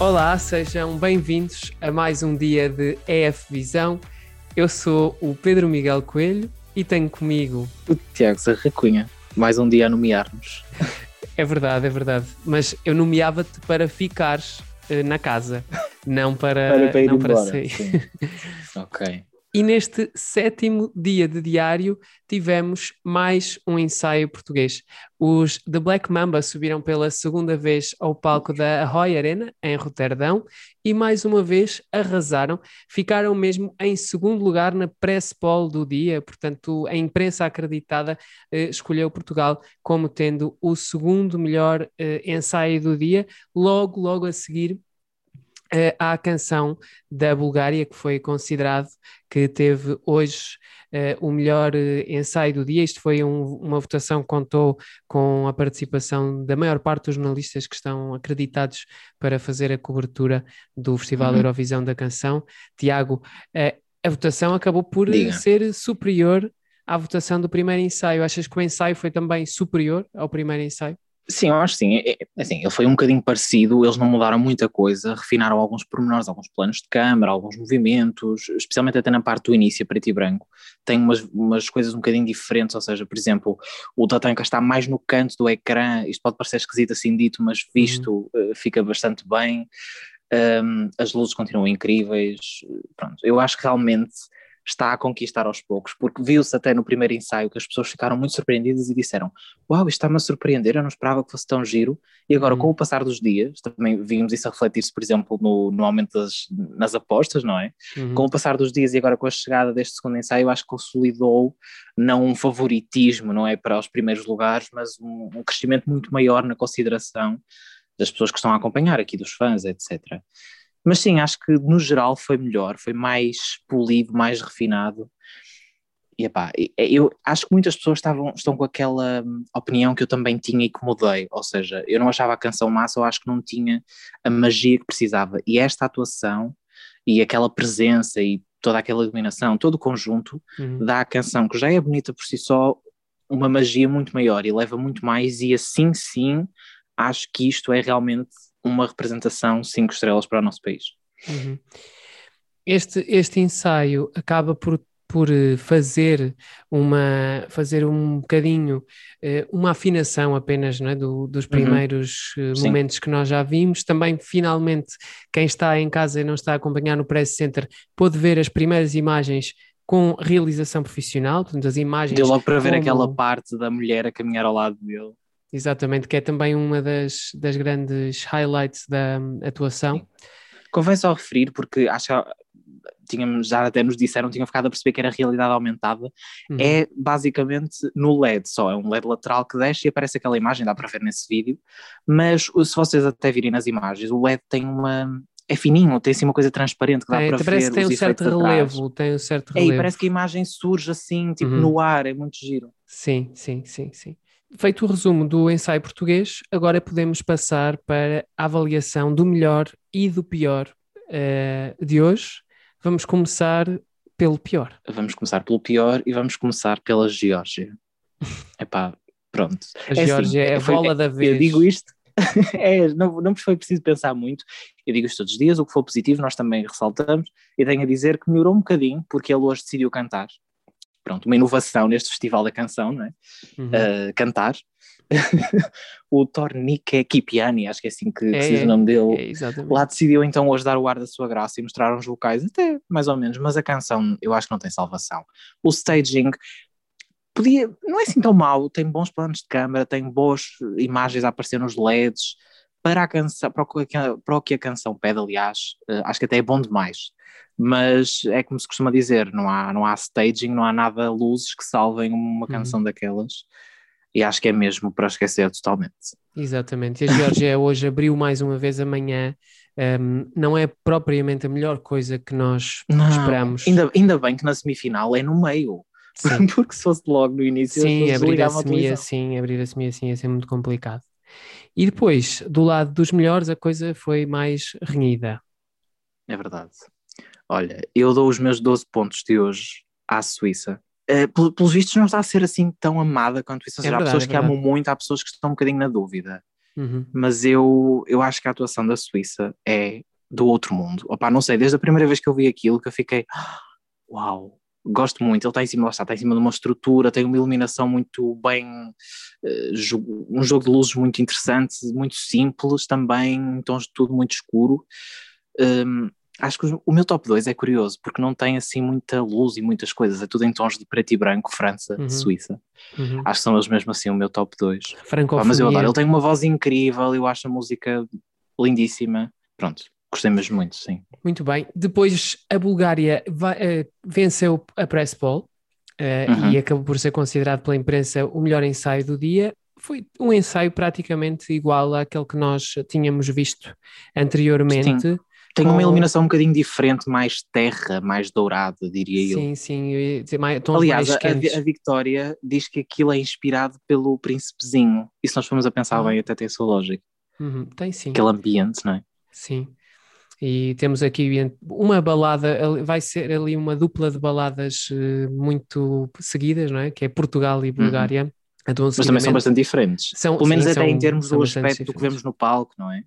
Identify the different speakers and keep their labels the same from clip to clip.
Speaker 1: Olá, sejam bem-vindos a mais um dia de EF Visão. Eu sou o Pedro Miguel Coelho e tenho comigo
Speaker 2: o Tiago Serracunha. Mais um dia a nomear-nos.
Speaker 1: É verdade, é verdade. Mas eu nomeava-te para ficares uh, na casa, não para,
Speaker 2: para, para,
Speaker 1: não
Speaker 2: para
Speaker 1: sair.
Speaker 2: ok.
Speaker 1: E neste sétimo dia de diário tivemos mais um ensaio português. Os The Black Mamba subiram pela segunda vez ao palco da Ahoy Arena, em Roterdão, e mais uma vez arrasaram. Ficaram mesmo em segundo lugar na press poll do dia, portanto, a imprensa acreditada eh, escolheu Portugal como tendo o segundo melhor eh, ensaio do dia. Logo, logo a seguir, uh, à canção da Bulgária, que foi considerado que teve hoje uh, o melhor uh, ensaio do dia. Isto foi um, uma votação que contou com a participação da maior parte dos jornalistas que estão acreditados para fazer a cobertura do Festival uhum. Eurovisão da Canção. Tiago, a votação acabou por Diga. ser superior à votação do primeiro ensaio. Achas que o ensaio foi também superior ao primeiro ensaio?
Speaker 2: Sim, eu acho que sim. É, é, assim, ele foi um bocadinho parecido, eles não mudaram muita coisa, refinaram alguns pormenores, alguns planos de câmara, alguns movimentos, especialmente até na parte do início, preto e branco. Tem umas, umas coisas um bocadinho diferentes, ou seja, por exemplo, o Tatanka está mais no canto do ecrã, isto pode parecer esquisito assim dito, mas visto uhum. uh, fica bastante bem. Um, as luzes continuam incríveis. Pronto, eu acho que realmente está a conquistar aos poucos, porque viu-se até no primeiro ensaio que as pessoas ficaram muito surpreendidas e disseram: Uau, isto está-me a surpreender, eu não esperava que fosse tão giro. E agora, uhum. com o passar dos dias, também vimos isso a refletir-se, por exemplo, no, no aumento das nas apostas, não é? Uhum. Com o passar dos dias e agora com a chegada deste segundo ensaio, acho que consolidou não um favoritismo, não é? Para os primeiros lugares, mas um, um crescimento muito maior na consideração das pessoas que estão a acompanhar aqui, dos fãs, etc. Mas sim, acho que no geral foi melhor, foi mais polido, mais refinado. E epá, eu acho que muitas pessoas estavam, estão com aquela hum, opinião que eu também tinha e que mudei, ou seja, eu não achava a canção massa, eu acho que não tinha a magia que precisava. E esta atuação e aquela presença e toda aquela iluminação, todo o conjunto, uhum. dá à canção, que já é bonita por si só, uma magia muito maior e leva muito mais, e assim sim, acho que isto é realmente uma representação cinco estrelas para o nosso país.
Speaker 1: Uhum. Este, este ensaio acaba por, por eh, fazer uma fazer um bocadinho eh, uma afinação apenas não é, do, dos uhum. primeiros uhum. momentos que nós já vimos. Também, finalmente, quem está em casa e não está a acompanhar no Press Center pôde ver as primeiras imagens com realização profissional, portanto, as imagens.
Speaker 2: Deu logo para como... ver aquela parte da mulher a caminhar ao lado dele.
Speaker 1: Exatamente, que é também uma das, das grandes highlights da um, atuação.
Speaker 2: Convém só referir, porque acho que tínhamos, já até nos disseram, tinham ficado a perceber que era realidade aumentada, uhum. é basicamente no LED só, é um LED lateral que desce e aparece aquela imagem, dá para ver nesse vídeo, mas se vocês até virem nas imagens, o LED tem uma, é fininho, tem assim uma coisa transparente que dá para
Speaker 1: parece
Speaker 2: ver.
Speaker 1: Parece que tem um certo relevo, tem um certo relevo.
Speaker 2: É, e parece que a imagem surge assim, tipo uhum. no ar, é muito giro.
Speaker 1: Sim, sim, sim, sim. Feito o resumo do ensaio português, agora podemos passar para a avaliação do melhor e do pior uh, de hoje. Vamos começar pelo pior.
Speaker 2: Vamos começar pelo pior e vamos começar pela Geórgia. Epá, pronto.
Speaker 1: A é Geórgia assim, é a bola da vez.
Speaker 2: Eu digo isto, é, não, não foi preciso pensar muito. Eu digo isto todos os dias, o que for positivo nós também ressaltamos e tenho a dizer que melhorou um bocadinho porque ele hoje decidiu cantar pronto, uma inovação neste Festival da Canção, não é? Uhum. Uh, cantar. o Tornique Kipiani, acho que é assim que, é, se diz o nome dele,
Speaker 1: é,
Speaker 2: lá decidiu então hoje dar o ar da sua graça e mostrar uns vocais, até mais ou menos, mas a canção eu acho que não tem salvação. O staging podia, não é assim tão mau, tem bons planos de câmera, tem boas imagens a aparecer nos LEDs, para a canção, para o que, para o que a canção pede, aliás, uh, acho que até é bom demais mas é como se costuma dizer, não há, não há staging, não há nada luzes que salvem uma uhum. canção daquelas, e acho que é mesmo para esquecer totalmente.
Speaker 1: Exatamente, e a Georgia hoje abriu mais uma vez amanhã, um, não é propriamente a melhor coisa que nós não, esperamos.
Speaker 2: Ainda, ainda bem que na semifinal é no meio, sim. porque se fosse logo no início,
Speaker 1: sim, abrir a semi assim, abrir a semi assim ia ser muito complicado. E depois, do lado dos melhores, a coisa foi mais renhida.
Speaker 2: É verdade. Olha, eu dou os meus 12 pontos de hoje à Suíça. Uh, pelos vistos não está a ser assim tão amada quanto isso. Ou seja, é verdade, há pessoas é que amam muito, há pessoas que estão um bocadinho na dúvida.
Speaker 1: Uhum.
Speaker 2: mas eu, eu acho que a atuação da Suíça é do outro mundo. Opa, não sei, desde a primeira vez que eu vi aquilo que eu fiquei, "Ah, uau, gosto muito, ele está em cima, lá está, está em cima de uma estrutura, tem uma iluminação muito bem, eh, um jogo de luzes muito interessante, muito simples também, em tons de tudo muito escuro. Hum, acho que o meu top 2 é curioso, porque não tem assim muita luz e muitas coisas, é tudo em tons de preto e branco, França,
Speaker 1: Uhum.
Speaker 2: Suíça.
Speaker 1: Uhum.
Speaker 2: Acho que são eles mesmo assim o meu top 2. Pá,
Speaker 1: Francofonia.
Speaker 2: mas eu adoro, ele tem uma voz incrível, eu acho a música lindíssima. Pronto, gostei mesmo muito, sim.
Speaker 1: Muito bem. Depois a Bulgária vai- eh, venceu a Press Poll eh,
Speaker 2: Uhum.
Speaker 1: e acabou por ser considerado pela imprensa o melhor ensaio do dia. Foi um ensaio praticamente igual àquele que nós tínhamos visto anteriormente.
Speaker 2: Tem
Speaker 1: Com-
Speaker 2: uma iluminação um bocadinho diferente, mais terra, mais dourada, diria eu.
Speaker 1: Sim, sim, eu ia dizer mais,
Speaker 2: Aliás, a, a Victoria diz que aquilo é inspirado pelo príncipezinho. E se nós formos a pensar
Speaker 1: Ah.
Speaker 2: bem, até tem a sua lógica.
Speaker 1: Uhum, tem sim.
Speaker 2: Aquele ambiente, não é?
Speaker 1: Sim. E temos aqui uma balada, vai ser ali uma dupla de baladas eh, muito seguidas, não é? Que é Portugal e Bulgária. Atuam
Speaker 2: Uhum. Mas também são bastante diferentes.
Speaker 1: São-
Speaker 2: Pelo menos
Speaker 1: sim,
Speaker 2: até
Speaker 1: são-
Speaker 2: em termos do aspecto do que
Speaker 1: diferentes.
Speaker 2: vemos no palco, não é?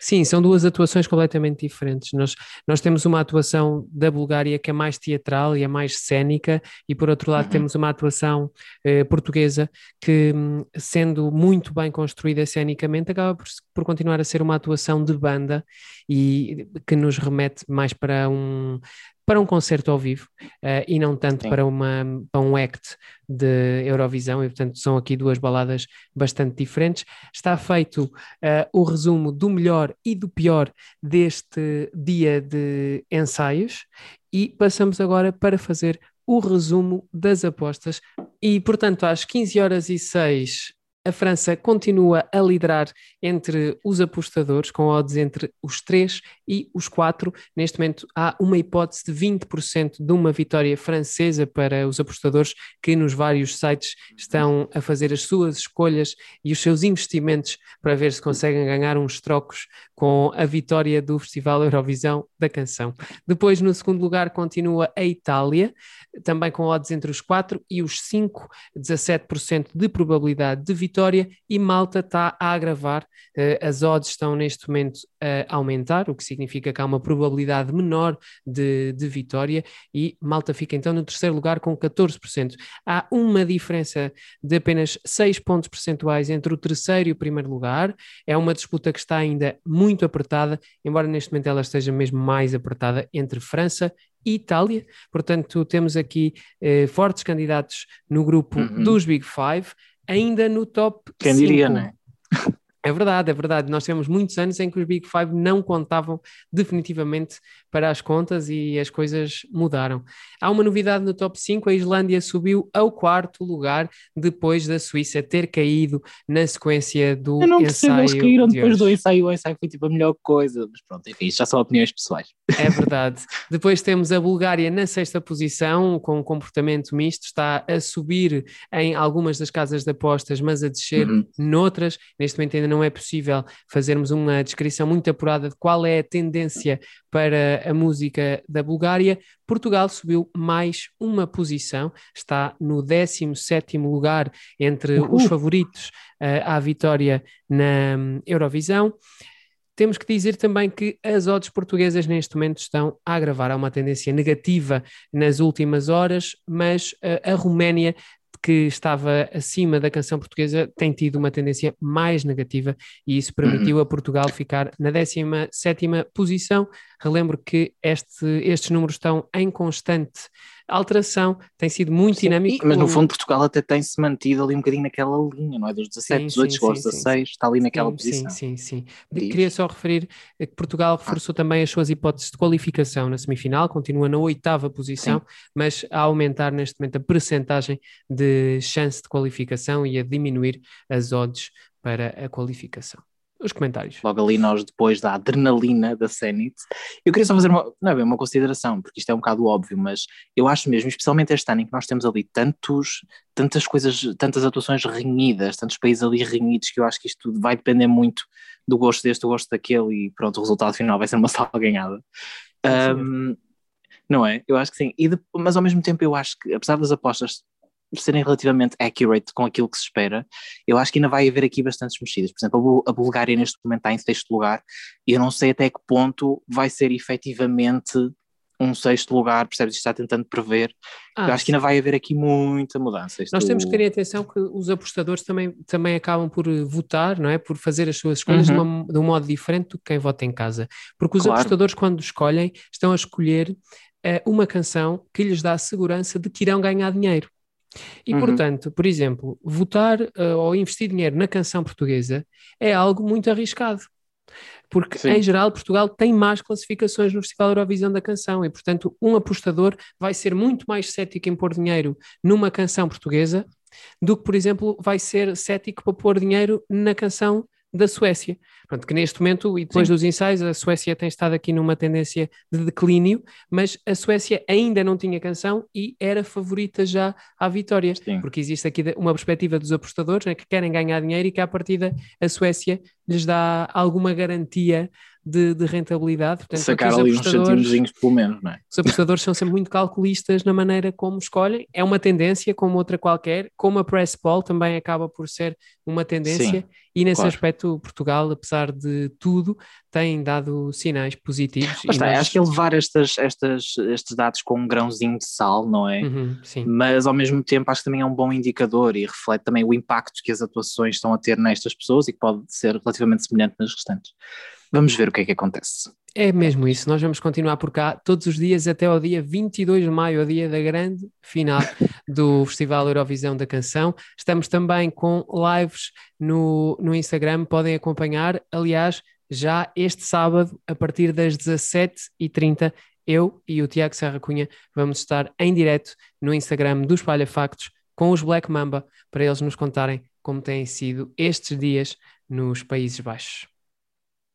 Speaker 1: Sim, são duas atuações completamente diferentes. Nós, nós temos uma atuação da Bulgária que é mais teatral e é mais cénica, e por outro lado
Speaker 2: Uhum.
Speaker 1: temos uma atuação eh, portuguesa que, hum, sendo muito bem construída cenicamente, acaba por, por continuar a ser uma atuação de banda e que nos remete mais para um para um concerto ao vivo eh, e não tanto
Speaker 2: Sim.
Speaker 1: para, uma, para um act de Eurovisão, e portanto são aqui duas baladas bastante diferentes. Está feito eh, o resumo do melhor e do pior deste dia de ensaios e passamos agora para fazer o resumo das apostas. E, portanto, às 15 horas e 6, a França continua a liderar entre os apostadores, com odds entre os 3 e os 4. Neste momento há uma hipótese de 20% de uma vitória francesa para os apostadores que nos vários sites estão a fazer as suas escolhas e os seus investimentos para ver se conseguem ganhar uns trocos com a vitória do Festival Eurovisão da canção. Depois, no segundo lugar, continua a Itália, também com odds entre os 4 e os 5, 17% de probabilidade de vitória, e Malta está a agravar, as odds estão neste momento a aumentar, o que significa que há uma probabilidade menor de, de vitória, e Malta fica então no terceiro lugar com 14%. Há uma diferença de apenas 6 pontos percentuais entre o terceiro e o primeiro lugar, é uma disputa que está ainda muito apertada, embora neste momento ela esteja mesmo mais apertada entre França e Itália. Portanto, temos aqui eh, fortes candidatos no grupo
Speaker 2: Uhum.
Speaker 1: dos Big Five, ainda no top
Speaker 2: Quem
Speaker 1: 5.
Speaker 2: diria, não é?
Speaker 1: Verdade, é verdade. Nós temos muitos anos em que os Big Five não contavam definitivamente para as contas e as coisas mudaram. Há uma novidade no top 5: a Islândia subiu ao quarto lugar depois da Suíça ter caído na sequência do
Speaker 2: Eu não percebo,
Speaker 1: ensaio.
Speaker 2: eles caíram
Speaker 1: de
Speaker 2: depois
Speaker 1: hoje.
Speaker 2: do ensaio, o ensaio foi tipo a melhor coisa. Mas pronto, enfim, já são opiniões pessoais.
Speaker 1: É verdade. Depois temos a Bulgária na sexta posição, com um comportamento misto, está a subir em algumas das casas de apostas, mas a descer
Speaker 2: Uhum.
Speaker 1: noutras. Neste momento ainda não é possível fazermos uma descrição muito apurada de qual é a tendência para a música da Bulgária. Portugal subiu mais uma posição, está no 17º lugar entre
Speaker 2: Uhul.
Speaker 1: os favoritos eh, à vitória na hum, Eurovisão. Temos que dizer também que as odds portuguesas neste momento estão a agravar. Há uma tendência negativa nas últimas horas, mas eh, a Roménia, que estava acima da canção portuguesa, tem tido uma tendência mais negativa e isso permitiu a Portugal ficar na 17ª posição. Relembro que este- estes números estão em constante alteração, tem sido muito
Speaker 2: Sim,
Speaker 1: dinâmico.
Speaker 2: mas no fundo Portugal até tem-se mantido ali um bocadinho naquela linha, não é? Dos 17,
Speaker 1: Sim,
Speaker 2: 18,
Speaker 1: sim,
Speaker 2: chegou aos
Speaker 1: sim, sim,
Speaker 2: 16, está ali naquela
Speaker 1: Sim,
Speaker 2: posição.
Speaker 1: Sim, sim, sim. Queria só referir que Portugal reforçou também as suas hipóteses de qualificação na semifinal, continua na oitava posição, mas a aumentar neste momento a percentagem de chance de qualificação e a diminuir as odds para a qualificação. Os comentários.
Speaker 2: Logo ali nós, depois da adrenalina da Zenit, eu queria só fazer uma, não é bem uma consideração, porque isto é um bocado óbvio, mas eu acho mesmo, especialmente este ano em que nós temos ali tantos, tantas coisas, tantas atuações renhidas, tantos países ali renhidos, que eu acho que isto tudo vai depender muito do gosto deste, do gosto daquele, e pronto, o resultado final vai ser uma sala ganhada. Um, não é? Eu acho que sim. De- mas ao mesmo tempo eu acho que, apesar das apostas serem relativamente accurate com aquilo que se espera, eu acho que ainda vai haver aqui bastantes mexidas. Por exemplo, a Bulgária neste momento está em sexto lugar e eu não sei até que ponto vai ser efetivamente um sexto lugar, percebes? Está tentando prever. Ah, eu acho que ainda vai haver aqui muita mudança.
Speaker 1: Isto... Nós temos que ter atenção que os apostadores também, também acabam por eh, votar, não é? Por fazer as suas escolhas uhum. de, uma, de, um modo diferente do que quem vota em casa. Porque os claro. apostadores, quando escolhem, estão a escolher uh, uma canção que lhes dá a segurança de que irão ganhar dinheiro. E, uhum. portanto, por exemplo, votar uh, ou investir dinheiro na canção portuguesa é algo muito arriscado porque Sim. em geral Portugal tem mais classificações no Festival Eurovisão da Canção e, portanto, um apostador vai ser muito mais cético em pôr dinheiro numa canção portuguesa do que, por exemplo, vai ser cético para pôr dinheiro na canção da Suécia. Pronto, que neste momento, e depois Sim. dos ensaios, a Suécia tem estado aqui numa tendência de declínio, mas a Suécia ainda não tinha canção e era favorita já à vitória, Sim. porque existe aqui uma perspectiva dos apostadores né, que querem ganhar dinheiro e que à partida a Suécia lhes dá alguma garantia de, de rentabilidade.
Speaker 2: Portanto, Sacar ali uns centímetros pelo menos, não é?
Speaker 1: Os apostadores são sempre muito calculistas na maneira como escolhem. É uma tendência, como outra qualquer, como a press poll também acaba por ser uma tendência. Sim, e nesse claro. aspecto, Portugal, apesar de tudo, tem dado sinais positivos.
Speaker 2: Mas nós... acho que levar estas, estas, estes dados com um grãozinho de sal, não é?
Speaker 1: Uhum, sim.
Speaker 2: Mas ao mesmo tempo acho que também é um bom indicador e reflete também o impacto que as atuações estão a ter nestas pessoas e que pode ser relativamente semelhante nas restantes. Vamos ver o que é que acontece.
Speaker 1: É mesmo isso, nós vamos continuar por cá todos os dias até ao dia 22 de maio, o dia da grande final do Festival Eurovisão da Canção. Estamos também com lives no, no Instagram, podem acompanhar. Aliás, já este sábado, a partir das 17h30, eu e o Tiago Serra Cunha vamos estar em direto no Instagram do Espalha Factos com os Black Mamba para eles nos contarem como têm sido estes dias nos Países Baixos.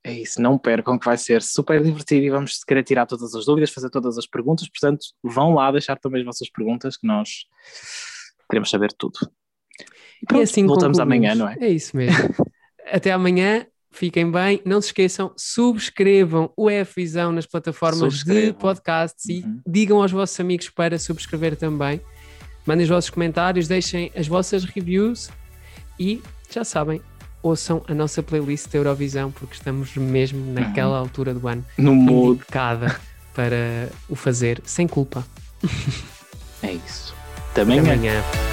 Speaker 2: É isso, não percam que vai ser super divertido e vamos querer tirar todas as dúvidas, fazer todas as perguntas, portanto vão lá deixar também as vossas perguntas que nós queremos saber tudo.
Speaker 1: E, pronto, e assim voltamos amanhã, não é? É isso mesmo. Até amanhã, fiquem bem, não se esqueçam, subscrevam o EF Visão nas plataformas de podcasts uhum. e digam aos vossos amigos para subscrever também. Mandem os vossos comentários, deixem as vossas reviews e já sabem, ouçam a nossa playlist da Eurovisão, porque estamos mesmo naquela uhum. altura do ano
Speaker 2: no
Speaker 1: indicada para o fazer sem culpa.
Speaker 2: É isso. Também Até amanhã.